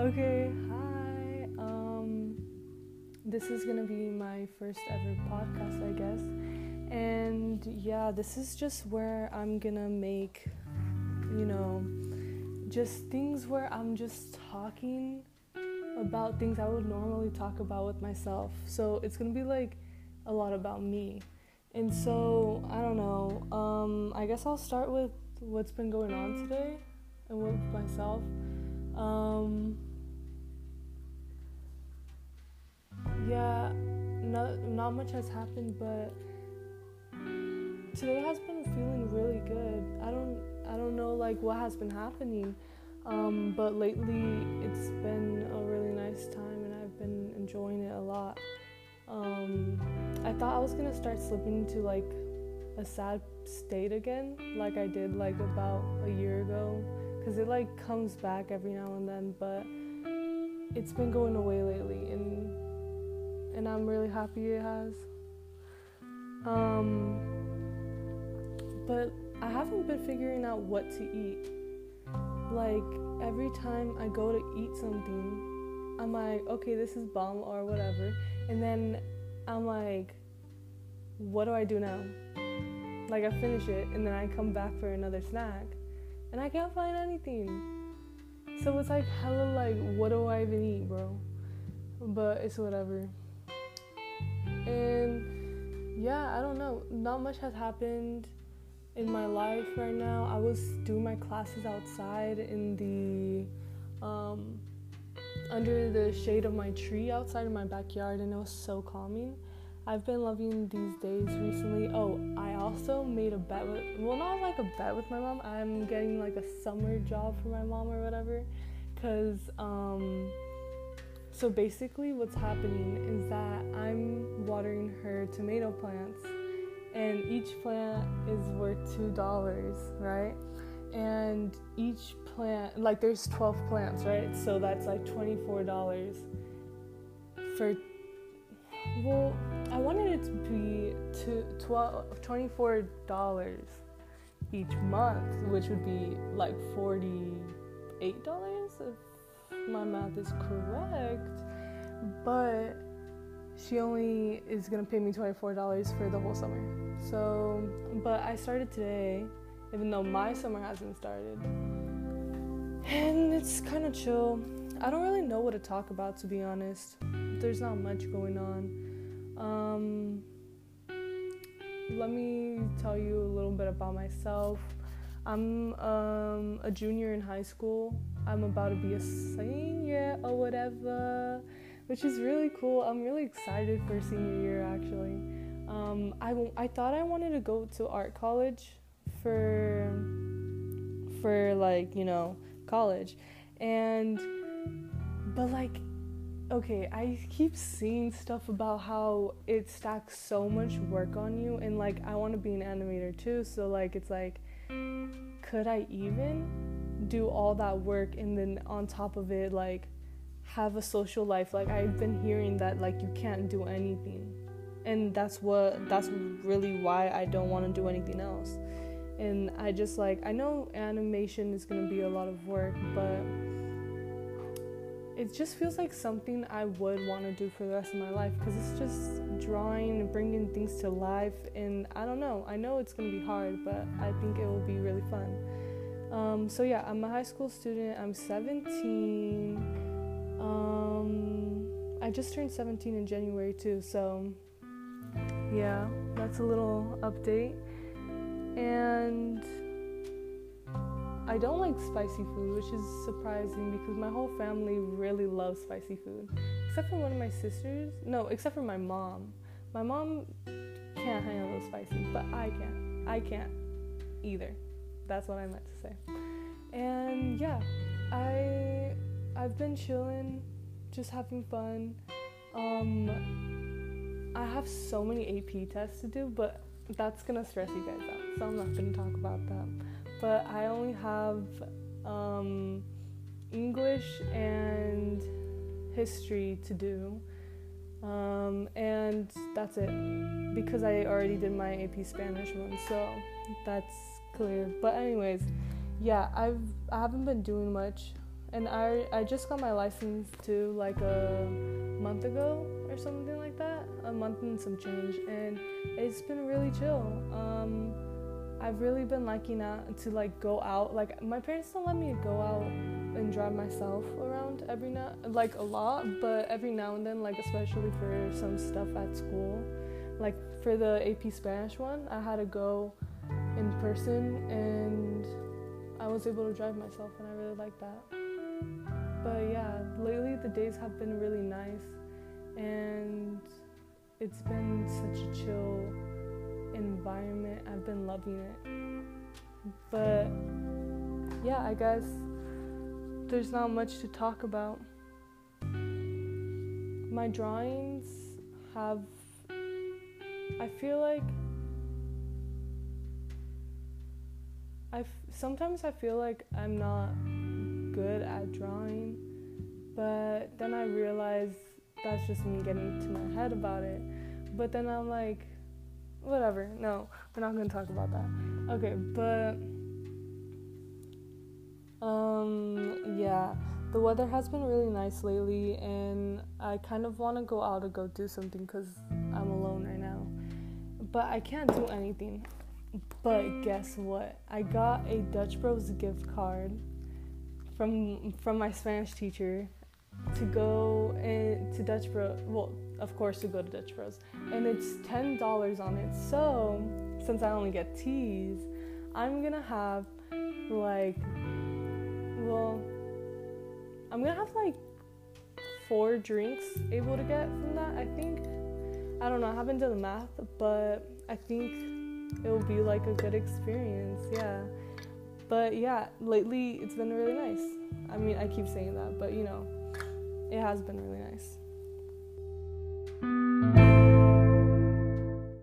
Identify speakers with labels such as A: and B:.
A: Okay, hi. Um, this is gonna be my first ever podcast, I guess. And yeah, this is just where I'm gonna make, you know, just things where I'm just talking about things I would normally talk about with myself. So it's gonna be like a lot about me. And so, I don't know, um, I guess I'll start with what's been going on today and with myself. Um, yeah, not not much has happened, but today has been feeling really good. I don't I don't know like what has been happening, um, but lately it's been a really nice time and I've been enjoying it a lot. Um, I thought I was gonna start slipping into like a sad state again, like I did like about a year ago, because it like comes back every now and then, but it's been going away lately, and and I'm really happy it has. Um, but I haven't been figuring out what to eat. Like every time I go to eat something, I'm like, okay, this is bomb or whatever, and then I'm like, what do I do now? Like I finish it and then I come back for another snack, and I can't find anything. So it's like hella like, what do I even eat, bro? But it's whatever. And yeah, I don't know. Not much has happened in my life right now. I was doing my classes outside in the um, under the shade of my tree outside in my backyard, and it was so calming. I've been loving these days recently. Oh, I also made a bet with, well, not like a bet with my mom. I'm getting like a summer job for my mom or whatever. Because, um, so basically, what's happening is that I'm watering her tomato plants, and each plant is worth two dollars, right? And each plant, like, there's 12 plants, right? So that's like $24 for, well, I wanted it to be to 12, $24 each month, which would be like $48 if my math is correct. But she only is gonna pay me $24 for the whole summer. So, but I started today, even though my summer hasn't started. And it's kind of chill. I don't really know what to talk about, to be honest. There's not much going on. Um, let me tell you a little bit about myself. I'm um, a junior in high school. I'm about to be a senior or whatever, which is really cool. I'm really excited for senior year actually. Um, I, I thought I wanted to go to art college for for like you know college and but like okay, I keep seeing stuff about how it stacks so much work on you, and like I want to be an animator too, so like it's like, could I even do all that work and then on top of it, like have a social life? Like I've been hearing that like you can't do anything, and that's what that's really why I don't want to do anything else. And I just like I know animation is gonna be a lot of work, but it just feels like something I would want to do for the rest of my life because it's just drawing and bringing things to life. And I don't know, I know it's going to be hard, but I think it will be really fun. Um, so, yeah, I'm a high school student, I'm 17. Um, I just turned 17 in January too, so yeah, that's a little update. And I don't like spicy food, which is surprising because my whole family really loves spicy food. Except for one of my sisters. No, except for my mom. My mom can't handle spicy, but I can. I can't either. That's what I meant to say. And yeah, I I've been chilling, just having fun. Um I have so many AP tests to do, but that's gonna stress you guys out. So I'm not gonna talk about that but I only have um, English and history to do. Um, and that's it because I already did my AP Spanish one, so that's clear. But anyways, yeah, I've I haven't been doing much and I I just got my license too like a month ago or something like that, a month and some change, and it's been really chill. Um, I've really been liking out to like go out. Like my parents don't let me go out and drive myself around every now like a lot, but every now and then, like especially for some stuff at school, like for the AP Spanish one, I had to go in person and I was able to drive myself, and I really like that. But yeah, lately the days have been really nice, and it's been such a chill environment. I've been loving it. But yeah, I guess there's not much to talk about. My drawings have, I feel like, I sometimes I feel like I'm not good at drawing, but then I realize that's just me getting to my head about it. But then I'm like, whatever. No, we're not gonna talk about that. Okay, but um, yeah, the weather has been really nice lately, and I kind of want to go out to go do something because I'm alone right now. But I can't do anything. But guess what? I got a Dutch Bros gift card from from my Spanish teacher to go in, to Dutch Bros. Well, of course, to go to Dutch Bros. And it's ten dollars on it. So since I only get teas, I'm gonna have like well, I'm gonna have like four drinks able to get from that. I think I don't know. I haven't done the math, but I think it will be like a good experience. Yeah. But yeah, lately it's been really nice. I mean, I keep saying that, but you know, it has been really nice.